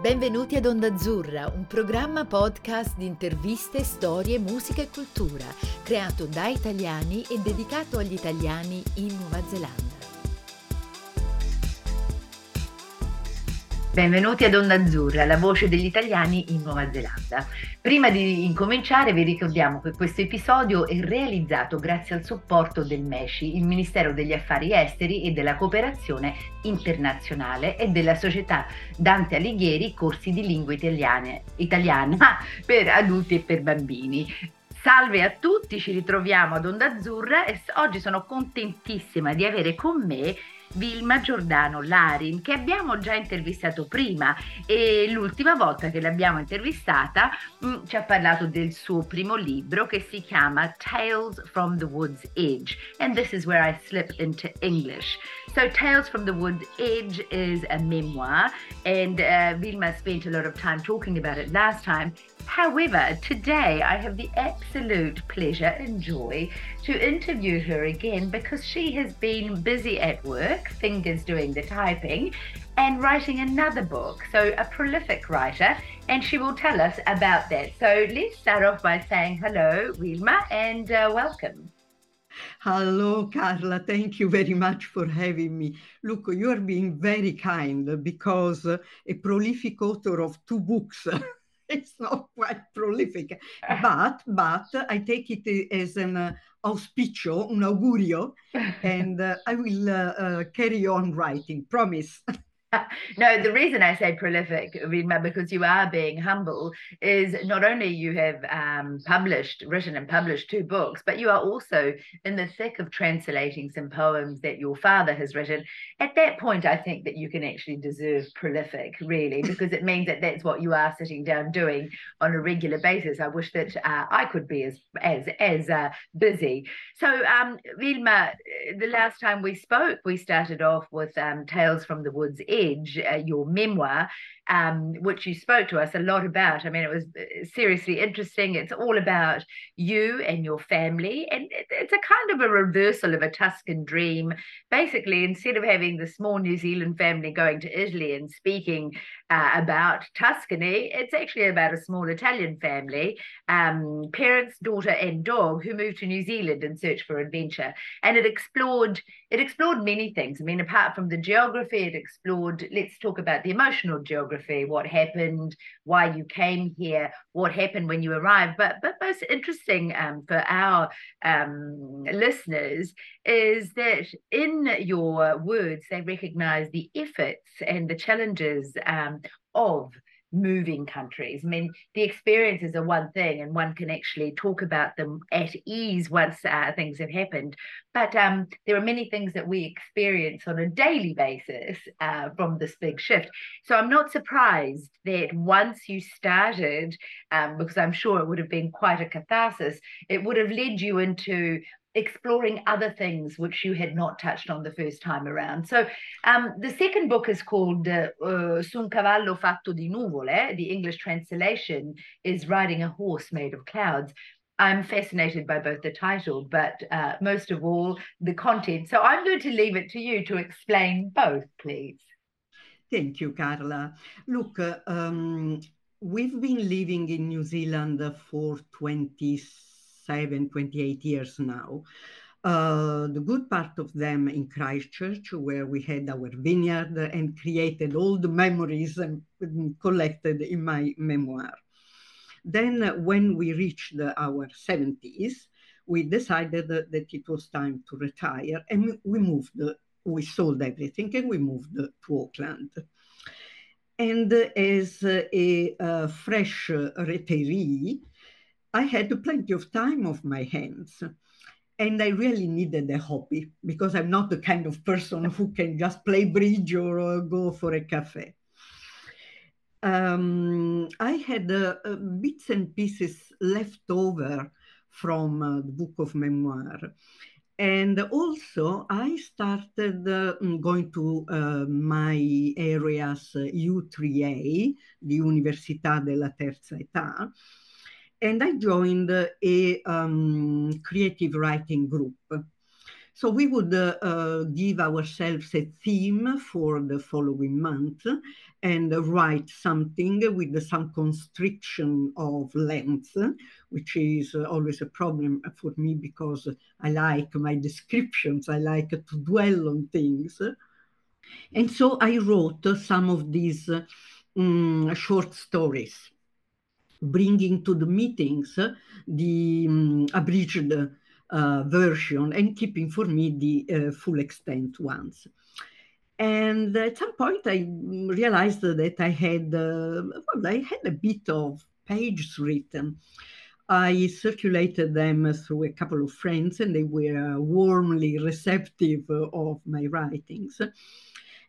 Benvenuti ad Onda Azzurra, un programma podcast di interviste, storie, musica e cultura, creato da italiani e dedicato agli italiani in Nuova Zelanda. Benvenuti ad Onda Azzurra, la voce degli italiani in Nuova Zelanda. Prima di incominciare vi ricordiamo che questo episodio è realizzato grazie al supporto del MESCI, il Ministero degli Affari Esteri e della Cooperazione Internazionale e della società Dante Alighieri Corsi di Lingua Italiana, italiana per adulti e per bambini. Salve a tutti, ci ritroviamo ad Onda Azzurra e oggi sono contentissima di avere con me Vilma Giordano Larin che abbiamo già intervistato prima e l'ultima volta che l'abbiamo intervistata mh, mm, ci ha parlato del suo primo libro che si chiama Tales from the Wood's Edge and this is where I slip into English. So Tales from the Wood's Edge is a memoir and uh, Vilma spent a lot of time talking about it last time However, today I have the absolute pleasure and joy to interview her again because she has been busy at work, fingers doing the typing, and writing another book. So, a prolific writer, and she will tell us about that. So, let's start off by saying hello, Wilma, and uh, welcome. Hello, Carla. Thank you very much for having me. Look, you are being very kind because a prolific author of two books it's not quite prolific, but but I take it as an uh, auspicio, un augurio, and uh, I will uh, uh carry on writing. Promise. no, the reason I say prolific, Rima, because you are being humble, is not only you have um, published, written and published two books, but you are also in the thick of translating some poems that your father has written. At that point, I think that you can actually deserve prolific, really, because it means that that's what you are sitting down doing on a regular basis. I wish that uh, I could be as as as uh, busy. So, um, Wilma, the last time we spoke, we started off with um, Tales from the Woods Edge Uh, your memoir, um, which you spoke to us a lot about. I mean, it was uh, seriously interesting. It's all about you and your family, and it's a kind of a reversal of a Tuscan dream. Basically, instead of having the small New Zealand family going to Italy and speaking uh, about Tuscany, it's actually about a small Italian family, um, parents, daughter, and dog, who moved to New Zealand in search for adventure. And it explored it explored many things. I mean, apart from the geography, it explored. Let's talk about the emotional geography. What happened, why you came here, what happened when you arrived. But but most interesting um, for our um, listeners is that in your words they recognise the efforts and the challenges um, of moving countries. I mean, the experiences are one thing, and one can actually talk about them at ease once uh, things have happened. But um, there are many things that we experience on a daily basis uh, from this big shift. So I'm not surprised that once you started, um, because I'm sure it would have been quite a catharsis, it would have led you into exploring other things which you had not touched on the first time around. So um, the second book is called uh, uh, cavallo fatto di nuvole. The English translation is Riding a Horse Made of Clouds. I'm fascinated by both the title, but uh, most of all, the content. So I'm going to leave it to you to explain both, please. Thank you, Carla. Look, um, we've been living in New Zealand for 20 27, 28 years now. Uh, the good part of them in Christchurch, where we had our vineyard and created all the memories and, collected in my memoir. Then, when we reached our 70s, we decided that it was time to retire and we moved, we sold everything and we moved to Auckland. And as a, a fresh retiree, I had plenty of time of my hands. And I really needed a hobby because I'm not the kind of person who can just play bridge or uh, go for a cafe. Um, I had uh, uh, bits and pieces left over from uh, the book of memoir. And also, I started uh, going to uh, my areas U3A, the Università della Terza Età, and I joined a um, creative writing group. So we would uh, uh, give ourselves a theme for the following month and write something with some constriction of length, which is always a problem for me because I like my descriptions, I like to dwell on things. And so I wrote some of these um, short stories, bringing to the meetings the um, abridged uh, version and keeping for me the uh, full extent ones. And at some point, I realized that I had, uh, well, I had a bit of pages written. I circulated them through a couple of friends, and they were warmly receptive of my writings.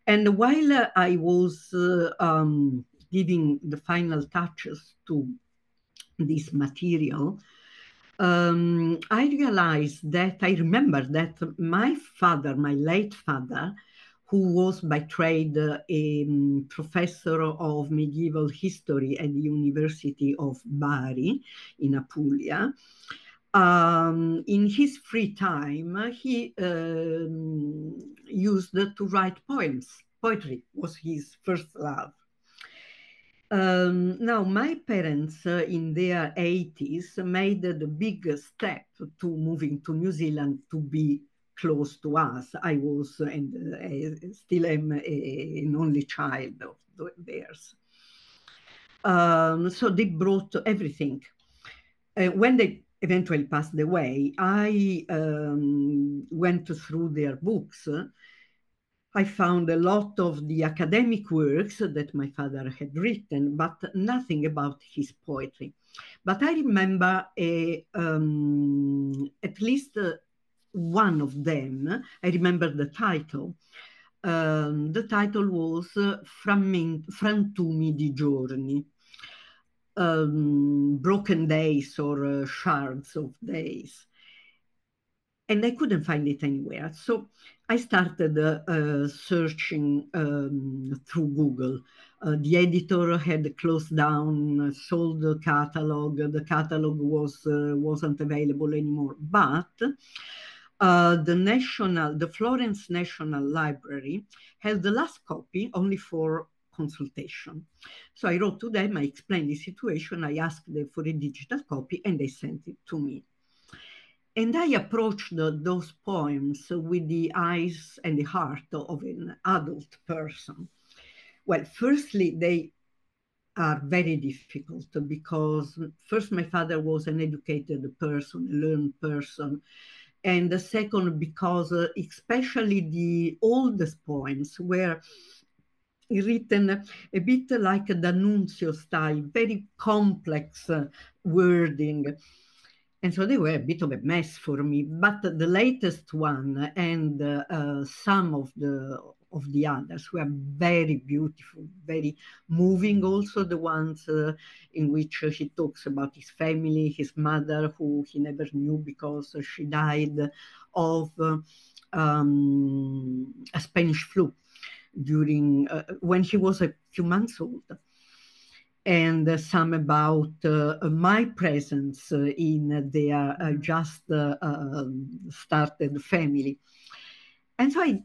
And while I was uh, um, giving the final touches to this material, um, I realized that I remember that my father, my late father, who was by trade a um, professor of medieval history at the University of Bari in Apulia, um, in his free time, he um, used to write poems. Poetry was his first love. Um, now, my parents uh, in their 80s made the big step to moving to New Zealand to be close to us. I was and uh, still am a, an only child of theirs. Um, so they brought everything. Uh, when they eventually passed away, I um, went through their books. I found a lot of the academic works that my father had written, but nothing about his poetry. But I remember a, um, at least uh, one of them, I remember the title. Um, the title was uh, Frantumi di giorni, um, broken days or uh, shards of days. And I couldn't find it anywhere. So I started uh, searching um, through Google. Uh, the editor had closed down, sold the catalog. The catalog was uh, wasn't available anymore. But uh, the national, the Florence National Library held the last copy only for consultation. So I wrote to them, I explained the situation, I asked them for a digital copy, and they sent it to me. And I approached those poems with the eyes and the heart of an adult person. Well, firstly, they are very difficult because first, my father was an educated person, a learned person. And the second, because uh, especially the oldest poems were written a bit like a D'Annunzio style, very complex uh, wording. And so they were a bit of a mess for me. But the latest one and uh, uh, some of the of the others were very beautiful, very moving. Also, the ones uh, in which he talks about his family, his mother, who he never knew because she died of um, a Spanish flu during uh, when he was a few months old and uh, some about uh, my presence in their uh, just uh, um, started family. And so I,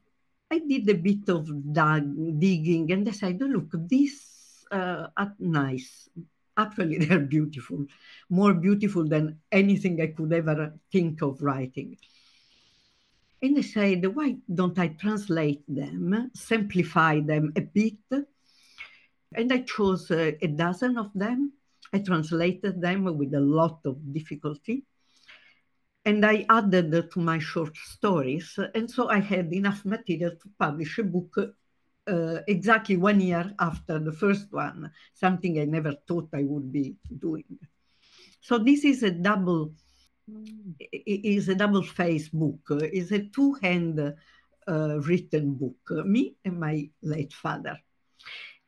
I did a bit of dug, digging and decided, look, these uh, are nice. Actually, they're beautiful, more beautiful than anything I could ever think of writing. And I said, why don't I translate them, simplify them a bit? And I chose uh, a dozen of them. I translated them with a lot of difficulty. And I added to my short stories. And so I had enough material to publish a book uh, exactly one year after the first one, something I never thought I would be doing. So this is a double is a double face book. It's a two hand uh, written book. Me and my late father.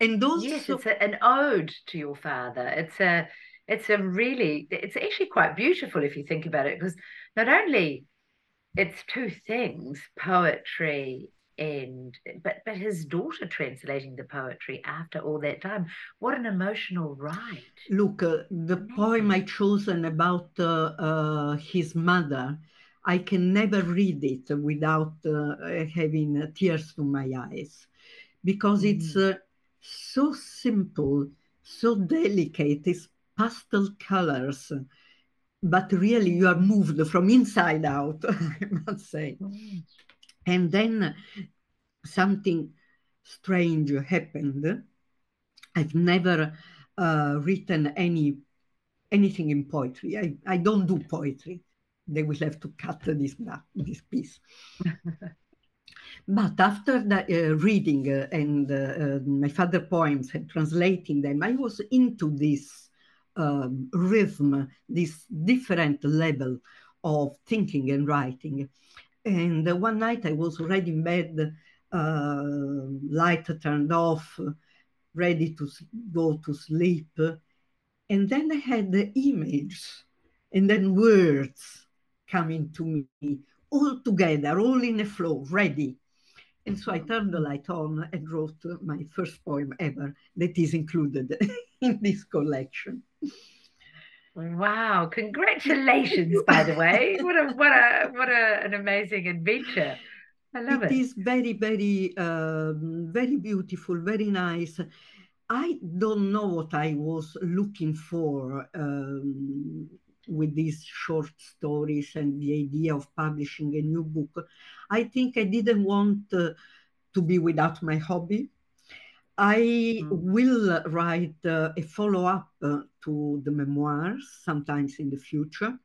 And those yes, it's a, an ode to your father. It's a it's a really it's actually quite beautiful if you think about it because not only it's two things poetry and but but his daughter translating the poetry after all that time what an emotional ride look uh, the Amazing. poem i chosen about uh, uh, his mother I can never read it without uh, having tears to my eyes because mm. it's uh, so simple, so delicate. It's pastel colors, but really you are moved from inside out, I must say. Mm. And then something strange happened. I've never uh, written any anything in poetry. I, I don't do poetry. They will have to cut this this piece. but after the, uh, reading uh, and uh, uh, my father poems and translating them, I was into this um, rhythm, this different level of thinking and writing. And one night I was already in bed, uh, light turned off, ready to go to sleep. And then I had the image and then words coming to me all together, all in a flow, ready. And so I turned the light on and wrote my first poem ever that is included in this collection. Wow! Congratulations, by the way. What a what a what a, an amazing adventure. I love it. It is very very um, very beautiful, very nice. I don't know what I was looking for um, with these short stories and the idea of publishing a new book. I think I didn't want uh, to be without my hobby. I mm. will write uh, a follow up uh, to the memoirs sometimes in the future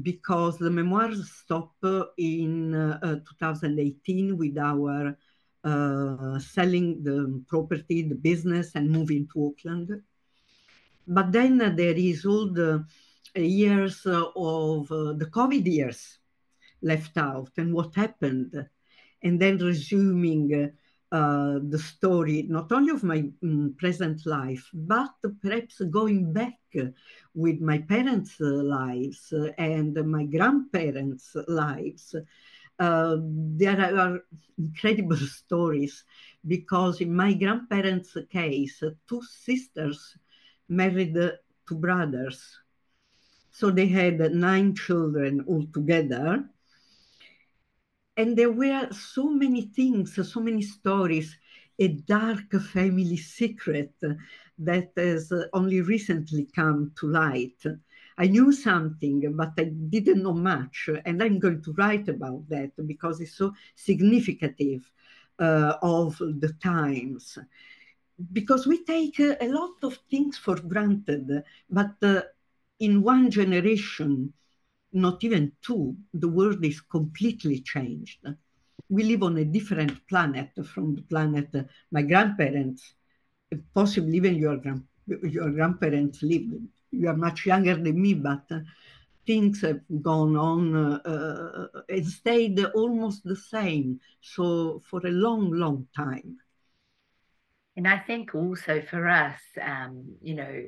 because the memoirs stop in uh, 2018 with our uh, selling the property, the business, and moving to Auckland. But then there is all the years of uh, the COVID years left out and what happened, and then resuming uh, the story not only of my um, present life, but perhaps going back with my parents' lives and my grandparents' lives. Uh, there are incredible stories because in my grandparents' case, two sisters married two brothers so they had nine children altogether. And there were so many things, so many stories, a dark family secret that has only recently come to light. I knew something, but I didn't know much. And I'm going to write about that because it's so significant uh, of the times. Because we take a lot of things for granted, but uh, in one generation, not even two, the world is completely changed. We live on a different planet from the planet my grandparents, possibly even your, your grandparents lived. You are much younger than me, but things have gone on uh, and stayed almost the same. So for a long, long time. And I think also for us, um, you know,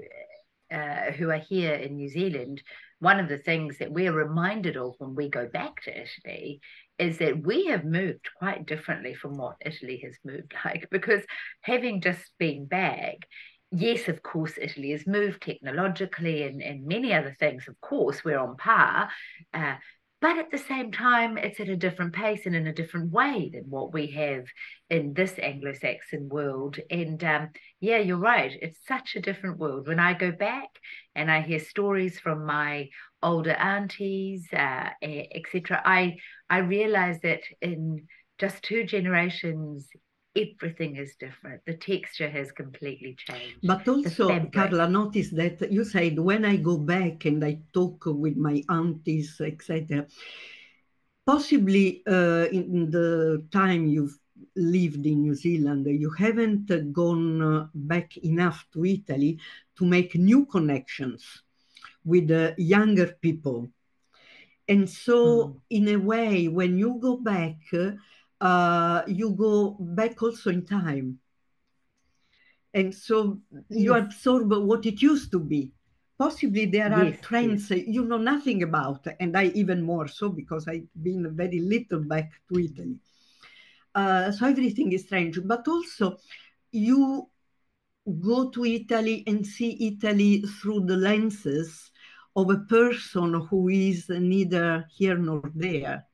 uh, who are here in New Zealand, one of the things that we're reminded of when we go back to Italy is that we have moved quite differently from what Italy has moved like. Because having just been back, yes, of course, Italy has moved technologically and, and many other things. Of course, we're on par. Uh, but at the same time, it's at a different pace and in a different way than what we have in this Anglo Saxon world. And um, yeah, you're right. It's such a different world. When I go back and I hear stories from my older aunties, uh, etc., I I realize that in just two generations, everything is different. The texture has completely changed. But also, Carla, notice that you said when I go back and I talk with my aunties, etc., possibly uh, in the time you've lived in New Zealand, you haven't gone uh, back enough to Italy to make new connections with the younger people. And so, mm. in a way, when you go back, uh, you go back also in time. And so you absorb what it used to be. Possibly there are yes, trends yes. you know nothing about, and I even more so because I've been very little back to Italy. Uh, so everything is strange, but also you go to Italy and see Italy through the lenses of a person who is neither here nor there.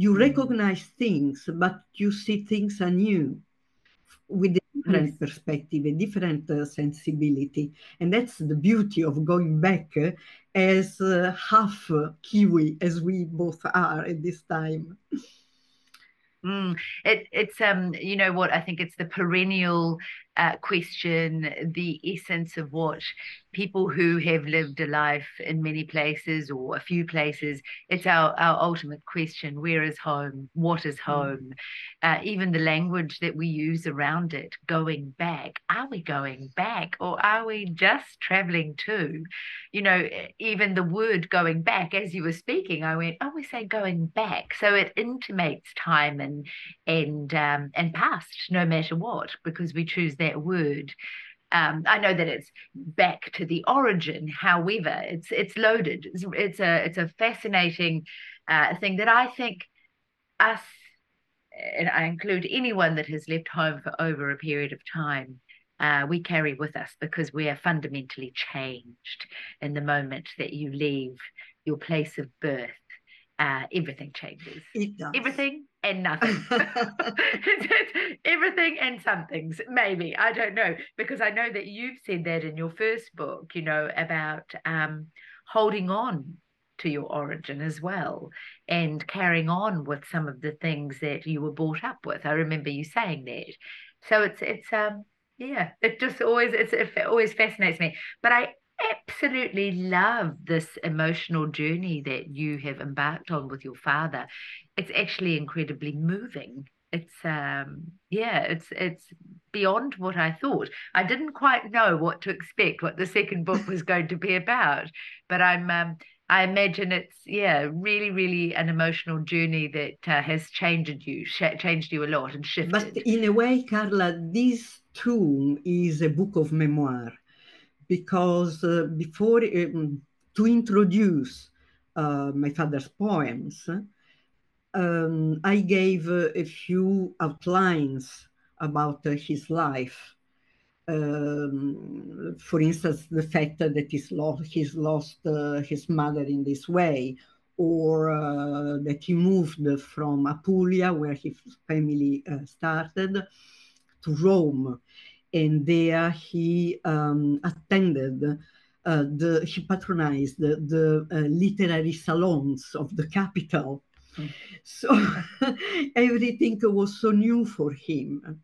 You recognize things, but you see things anew with a different perspective, a different uh, sensibility. And that's the beauty of going back uh, as uh, half Kiwi as we both are at this time. Mm, it, it's um you know what I think it's the perennial uh, question the essence of what people who have lived a life in many places or a few places it's our our ultimate question where is home? What is hmm. home? Uh, even the language that we use around it going back are we going back or are we just traveling to? You know even the word going back as you were speaking i went oh we say going back. So it intimates time and and um, and past no matter what because we choose that word um, I know that it's back to the origin. However, it's it's loaded. It's, it's a it's a fascinating uh, thing that I think us, and I include anyone that has left home for over a period of time, uh, we carry with us because we are fundamentally changed in the moment that you leave your place of birth. Uh, everything changes. Everything and nothing. Everything and some things, maybe. I don't know. Because I know that you've said that in your first book, you know, about um, holding on to your origin as well and carrying on with some of the things that you were brought up with. I remember you saying that. So it's it's um yeah, it just always it's it always fascinates me. But I absolutely love this emotional journey that you have embarked on with your father. It's actually incredibly moving. It's um yeah, it's it's beyond what I thought. I didn't quite know what to expect, what the second book was going to be about, but I'm um, I imagine it's yeah, really, really an emotional journey that uh, has changed you, sh- changed you a lot, and shifted. But in a way, Carla, this too is a book of memoir because uh, before um, to introduce uh, my father's poems, um, I gave uh, a few outlines about uh, his life. Um, for instance, the fact that he's lost, he's lost uh, his mother in this way, or uh, that he moved from Apulia, where his family started, to Rome and there he um, attended uh, the he patronized the, the uh, literary salons of the capital. So everything was so new for him.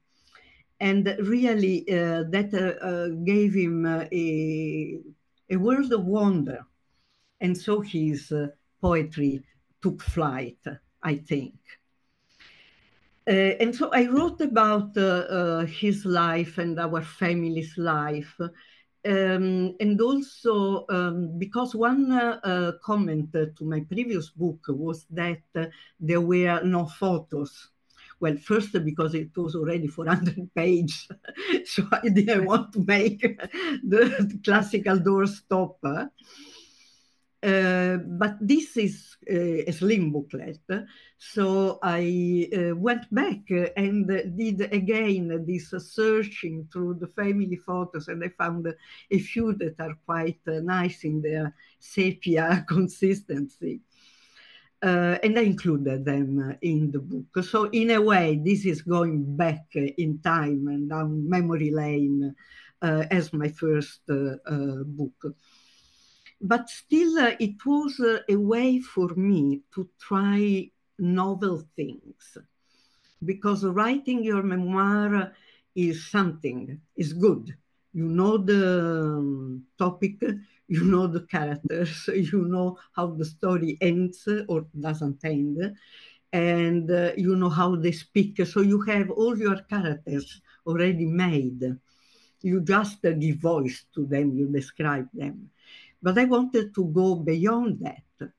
And really uh, that uh, uh, gave him uh, a, a world of wonder. And so his poetry took flight i think uh, and so I wrote about uh, uh, his life and our family's life. Um, and also um, because one uh, comment to my previous book was that there were no photos. Well, first because it was already 400 pages, so I didn't want to make the classical doorstop. Uh, but this is uh, a slim booklet. So I uh, went back and did again this searching through the family photos, and I found a few that are quite nice in their sepia consistency. Uh, and I included them in the book. So in a way, this is going back in time and down memory lane uh, as my first uh, book but still uh, it was uh, a way for me to try novel things. Because writing your memoir is something is good. You know the um, topic you know the characters you know how the story ends or doesn't end and uh, you know how they speak. So you have all your characters already made. You just uh, give voice to them you describe them but I wanted to go beyond that.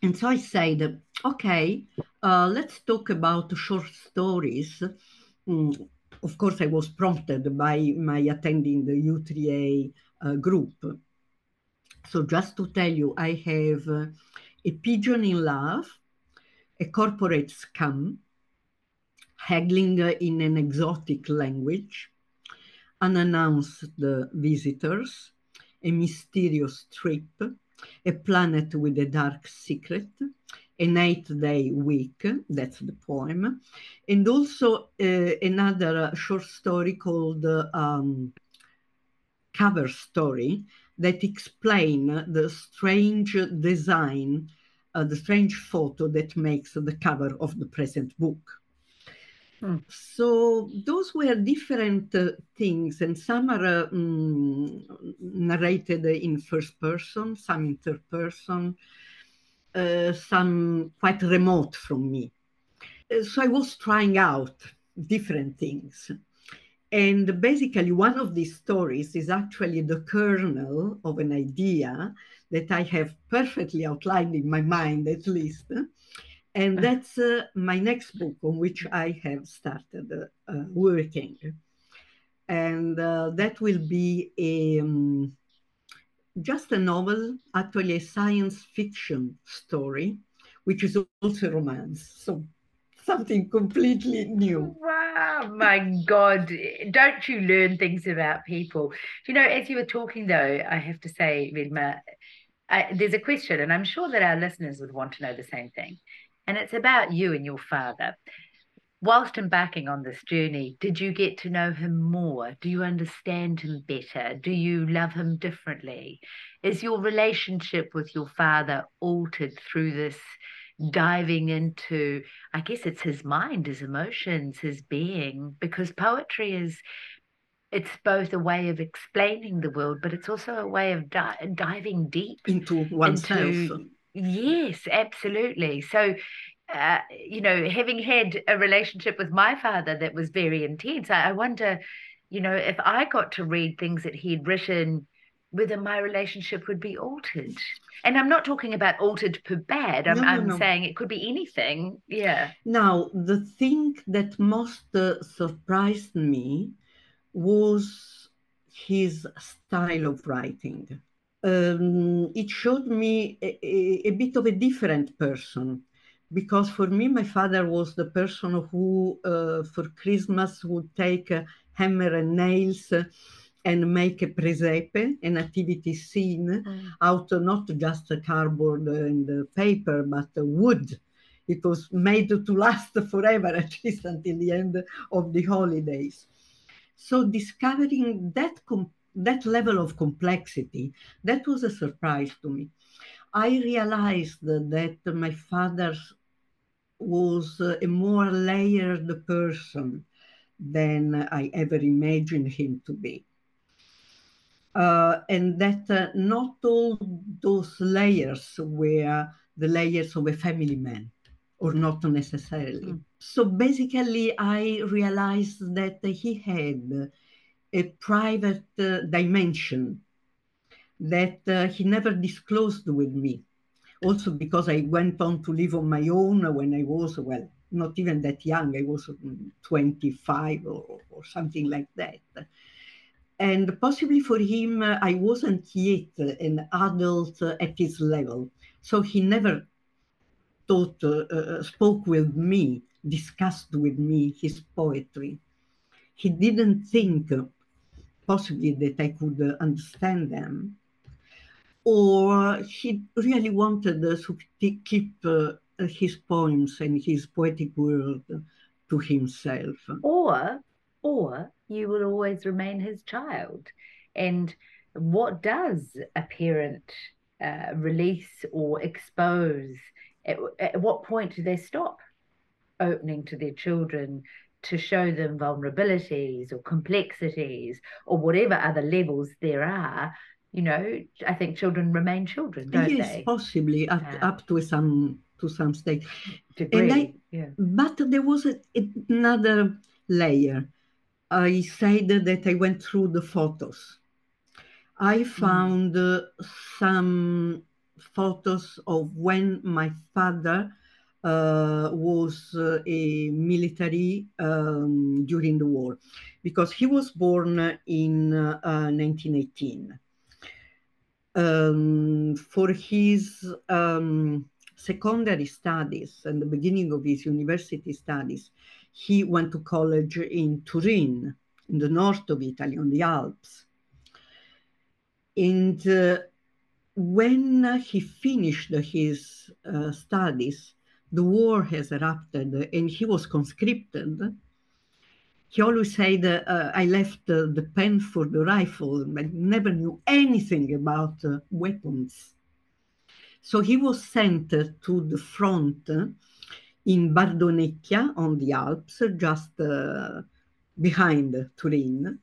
And so I said, okay, uh, let's talk about short stories. Mm, of course, I was prompted by my attending the U3A uh, group. So just to tell you, I have uh, a pigeon in love, a corporate scam, haggling in an exotic language, unannounced visitors, a mysterious trip, A Planet with a Dark Secret, An Eight Day Week, that's the poem, and also uh, another short story called um, Cover Story that explain the strange design, uh, the strange photo that makes the cover of the present book. Hmm. So those were different uh, things, and some are um, narrated in first person, some in third person, uh, some quite remote from me. Uh, so I was trying out different things. And basically, one of these stories is actually the kernel of an idea that I have perfectly outlined in my mind, at least, and that's uh, my next book on which I have started uh, working. And uh, that will be a, um, just a novel, actually a science fiction story, which is also romance. So something completely new. Wow, my God. Don't you learn things about people? You know, as you were talking, though, I have to say, Ridma, I, there's a question, and I'm sure that our listeners would want to know the same thing. And it's about you and your father. Whilst embarking on this journey, did you get to know him more? Do you understand him better? Do you love him differently? Is your relationship with your father altered through this diving into, I guess it's his mind, his emotions, his being? Because poetry is it's both a way of explaining the world, but it's also a way of di- diving deep into oneself. Into, Yes, absolutely. So, uh, you know, having had a relationship with my father that was very intense, I, I wonder, you know, if I got to read things that he'd written, whether my relationship would be altered. And I'm not talking about altered for bad. I'm, no, no, I'm no. saying it could be anything. Yeah. Now, the thing that most uh, surprised me was his style of writing um, it showed me a, a, a, bit of a different person because for me my father was the person who uh, for christmas would take a hammer and nails and make a presepe an nativity scene mm. out of not just cardboard and paper but wood it was made to last forever at least until the end of the holidays so discovering that comp- that level of complexity, that was a surprise to me. I realized that my father was a more layered person than I ever imagined him to be. Uh, and that uh, not all those layers were the layers of a family man, or not necessarily. Mm. So basically, I realized that he had a private uh, dimension that uh, he never disclosed with me. Also, because I went on to live on my own when I was, well, not even that young, I was 25 or, or something like that. And possibly for him, uh, I wasn't yet an adult at his level. So he never thought, uh, uh, spoke with me, discussed with me his poetry. He didn't think possibly that I could uh, understand them. Or he really wanted to keep uh, his poems and his poetic world to himself. Or, or you will always remain his child. And what does a parent uh, release or expose? At, at what point do they stop opening to their children to show them vulnerabilities or complexities or whatever other levels there are, you know, I think children remain children, don't yes, they? possibly up, up to some to some stage. Degree, I, yeah. But there was a, another layer. I said that I went through the photos. I mm. found mm. uh, some photos of when my father was uh, a military um, during the war because he was born in 1918. Uh, um, for his um, secondary studies and the beginning of his university studies, he went to college in Turin, in the north of Italy, on the Alps. And uh, when he finished his uh, studies, the war has erupted and he was conscripted. He always said, uh, I left uh, the pen for the rifle, but never knew anything about uh, weapons. So he was sent to the front in Bardonecchia on the Alps, just uh, behind Turin.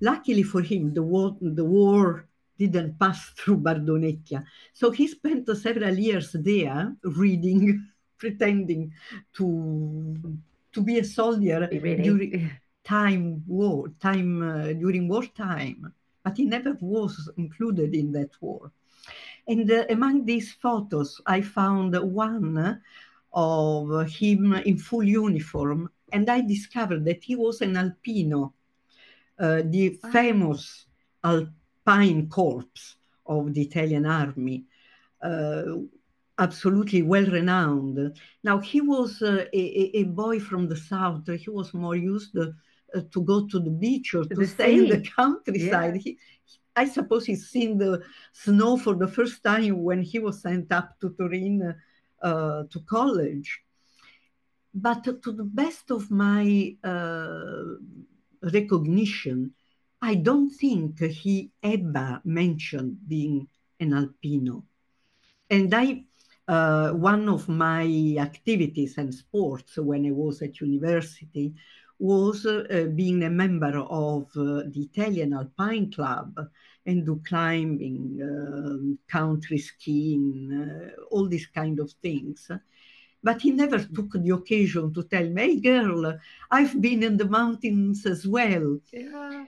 Luckily for him, the war, the war didn't pass through Bardonecchia. So he spent several years there reading, pretending to, to be a soldier really? during time war, time uh, during wartime. But he never was included in that war. And uh, among these photos, I found one of him in full uniform, and I discovered that he was an Alpino, uh, the wow. famous Alpine Corps of the Italian army, uh, absolutely well renowned. Now, he was uh, a, a, boy from the south, he was more used uh, to go to the beach or to, to stay sea. in the countryside. Yeah. He, I suppose he's seen the snow for the first time when he was sent up to Turin uh, to college. But to the best of my uh, recognition, I don't think he ever mentioned being an Alpino. And I, uh, one of my activities and sports when I was at university was uh, being a member of uh, the Italian Alpine Club and do climbing, uh, country skiing, uh, all these kind of things. But he never took the occasion to tell me, hey girl, I've been in the mountains as well. Yeah.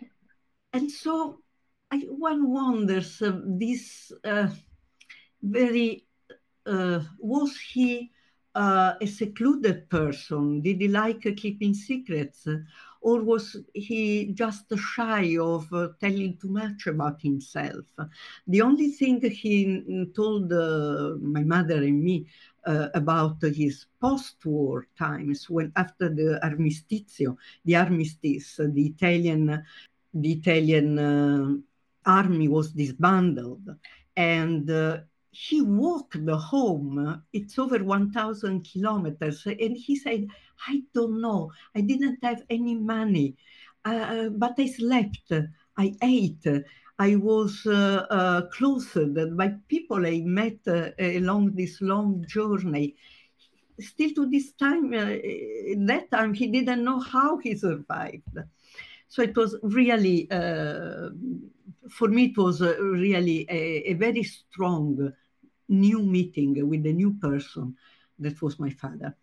And so I, one wonders uh, this uh, very, uh, was he uh, a secluded person? Did he like keeping secrets? or was he just shy of uh, telling too much about himself? The only thing he told uh, my mother and me uh, about his post-war times, when after the armistizio, the armistice, the Italian, the Italian uh, army was disbanded, and uh, he walked home. It's over 1,000 kilometers. And he said, I don't know. I didn't have any money, uh, but I slept. I ate. I was uh, uh, clothed by people I met uh, along this long journey. Still to this time, uh, that time, he didn't know how he survived. So it was really, uh, for me, it was really a, a very strong new meeting with a new person that was my father.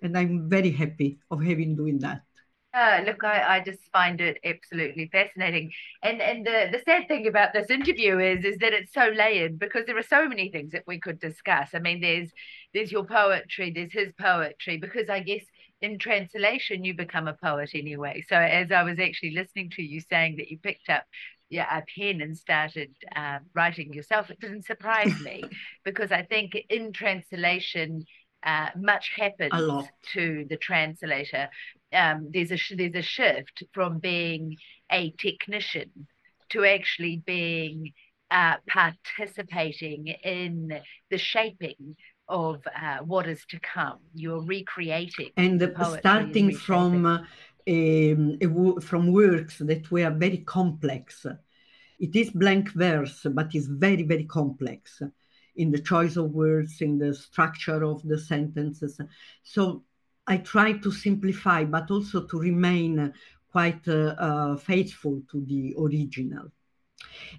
And I'm very happy of having doing that. Uh, look, I, I just find it absolutely fascinating. And and the, the sad thing about this interview is is that it's so layered because there are so many things that we could discuss. I mean, there's there's your poetry, there's his poetry, because I guess in translation you become a poet anyway. So as I was actually listening to you saying that you picked up yeah, a pen and started uh, writing yourself, it didn't surprise me because I think in translation, uh, much happens to the translator. Um, there's a there's a shift from being a technician to actually being uh, participating in the shaping of uh, what is to come. You're recreating and starting from um, from works that were very complex. It is blank verse, but it's very, very complex in the choice of words, in the structure of the sentences. So I try to simplify, but also to remain quite uh, uh, faithful to the original.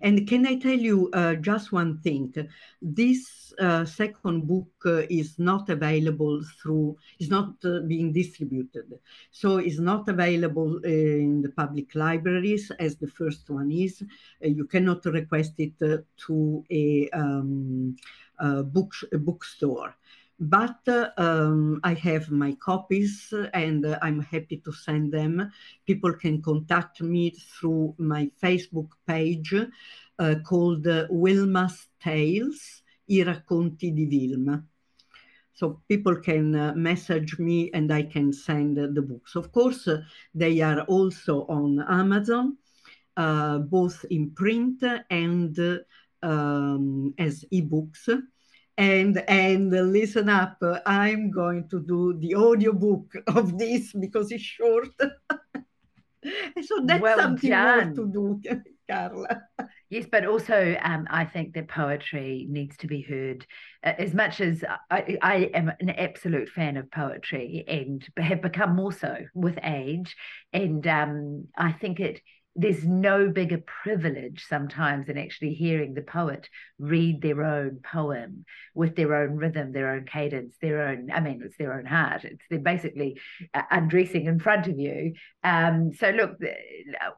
And can I tell you uh, just one thing? This uh, second book uh, is not available through, is not uh, being distributed. So it's not available in the public libraries as the first one is. Uh, you cannot request it uh, to a, um, a, book, a bookstore but uh, um, I have my copies and uh, I'm happy to send them. People can contact me through my Facebook page uh, called uh, Wilma's Tales, I racconti di Wilma. So people can uh, message me and I can send the books. Of course, uh, they are also on Amazon, both in print and um, as ebooks. And and listen up, I'm going to do the audiobook of this because it's short. so that's well something done. more to do, Carla. Yes, but also um, I think that poetry needs to be heard. Uh, as much as I, I, am an absolute fan of poetry and have become more so with age, and um, I think it there's no bigger privilege sometimes than actually hearing the poet read their own poem with their own rhythm, their own cadence, their own, I mean, it's their own heart. It's they're basically uh, undressing in front of you. Um, so, look,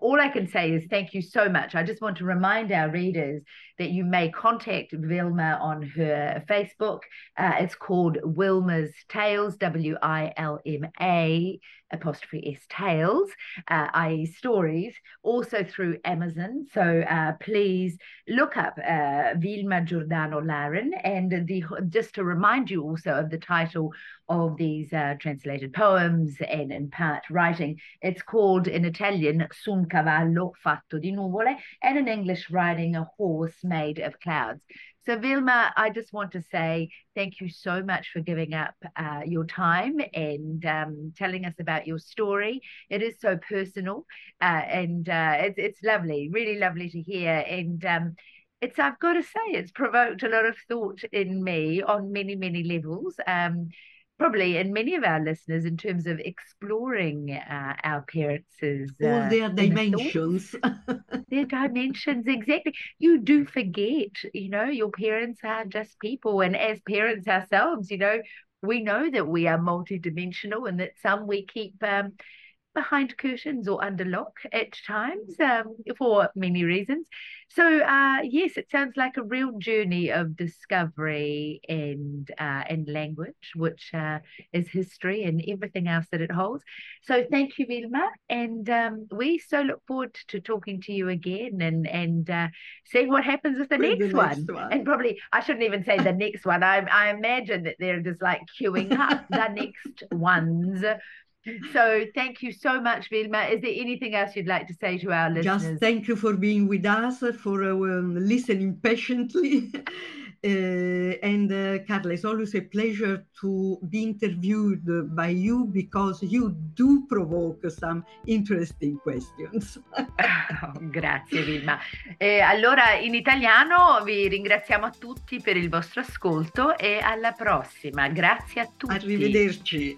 all I can say is thank you so much. I just want to remind our readers that you may contact Wilma on her Facebook. Uh, it's called Wilma's Tales, W I L M A apostrophe S Tales, uh, i.e., stories, also through Amazon. So uh, please look up uh, Wilma Giordano Laryn. And the just to remind you also of the title of these uh, translated poems and in part writing, it's called in Italian Su un cavallo fatto di nuvole, and in English, Riding a Horse Made of Clouds. So, Wilma, I just want to say thank you so much for giving up uh, your time and um, telling us about your story. It is so personal uh, and uh, it's, it's lovely, really lovely to hear. And um, it's, I've got to say, it's provoked a lot of thought in me on many, many levels. Um, probably in many of our listeners in terms of exploring uh, our parents' uh, all their dimensions. their dimensions exactly. You do forget you know your parents are just people and as parents ourselves you know we know that we are multidimensional and that some we keep um, behind curtains or under lock at times um, for many reasons. So, uh, yes, it sounds like a real journey of discovery and uh, and language, which uh, is history and everything else that it holds. So, thank you, Wilma, and um, we so look forward to talking to you again and and uh, seeing what happens with the, next, the one. one. And probably I shouldn't even say the next one. I I imagine that they're just like queuing up the next ones so thank you so much, Vilma. Is there anything else you'd like to say to our listeners? Just thank you for being with us, for uh, listening patiently. uh, and uh, Carla, it's always a pleasure to be interviewed by you because you do provoke some interesting questions. oh, grazie Vilma. Eh, allora in italiano vi ringraziamo a tutti per il vostro ascolto e alla prossima. Grazie a tutti. Arrivederci.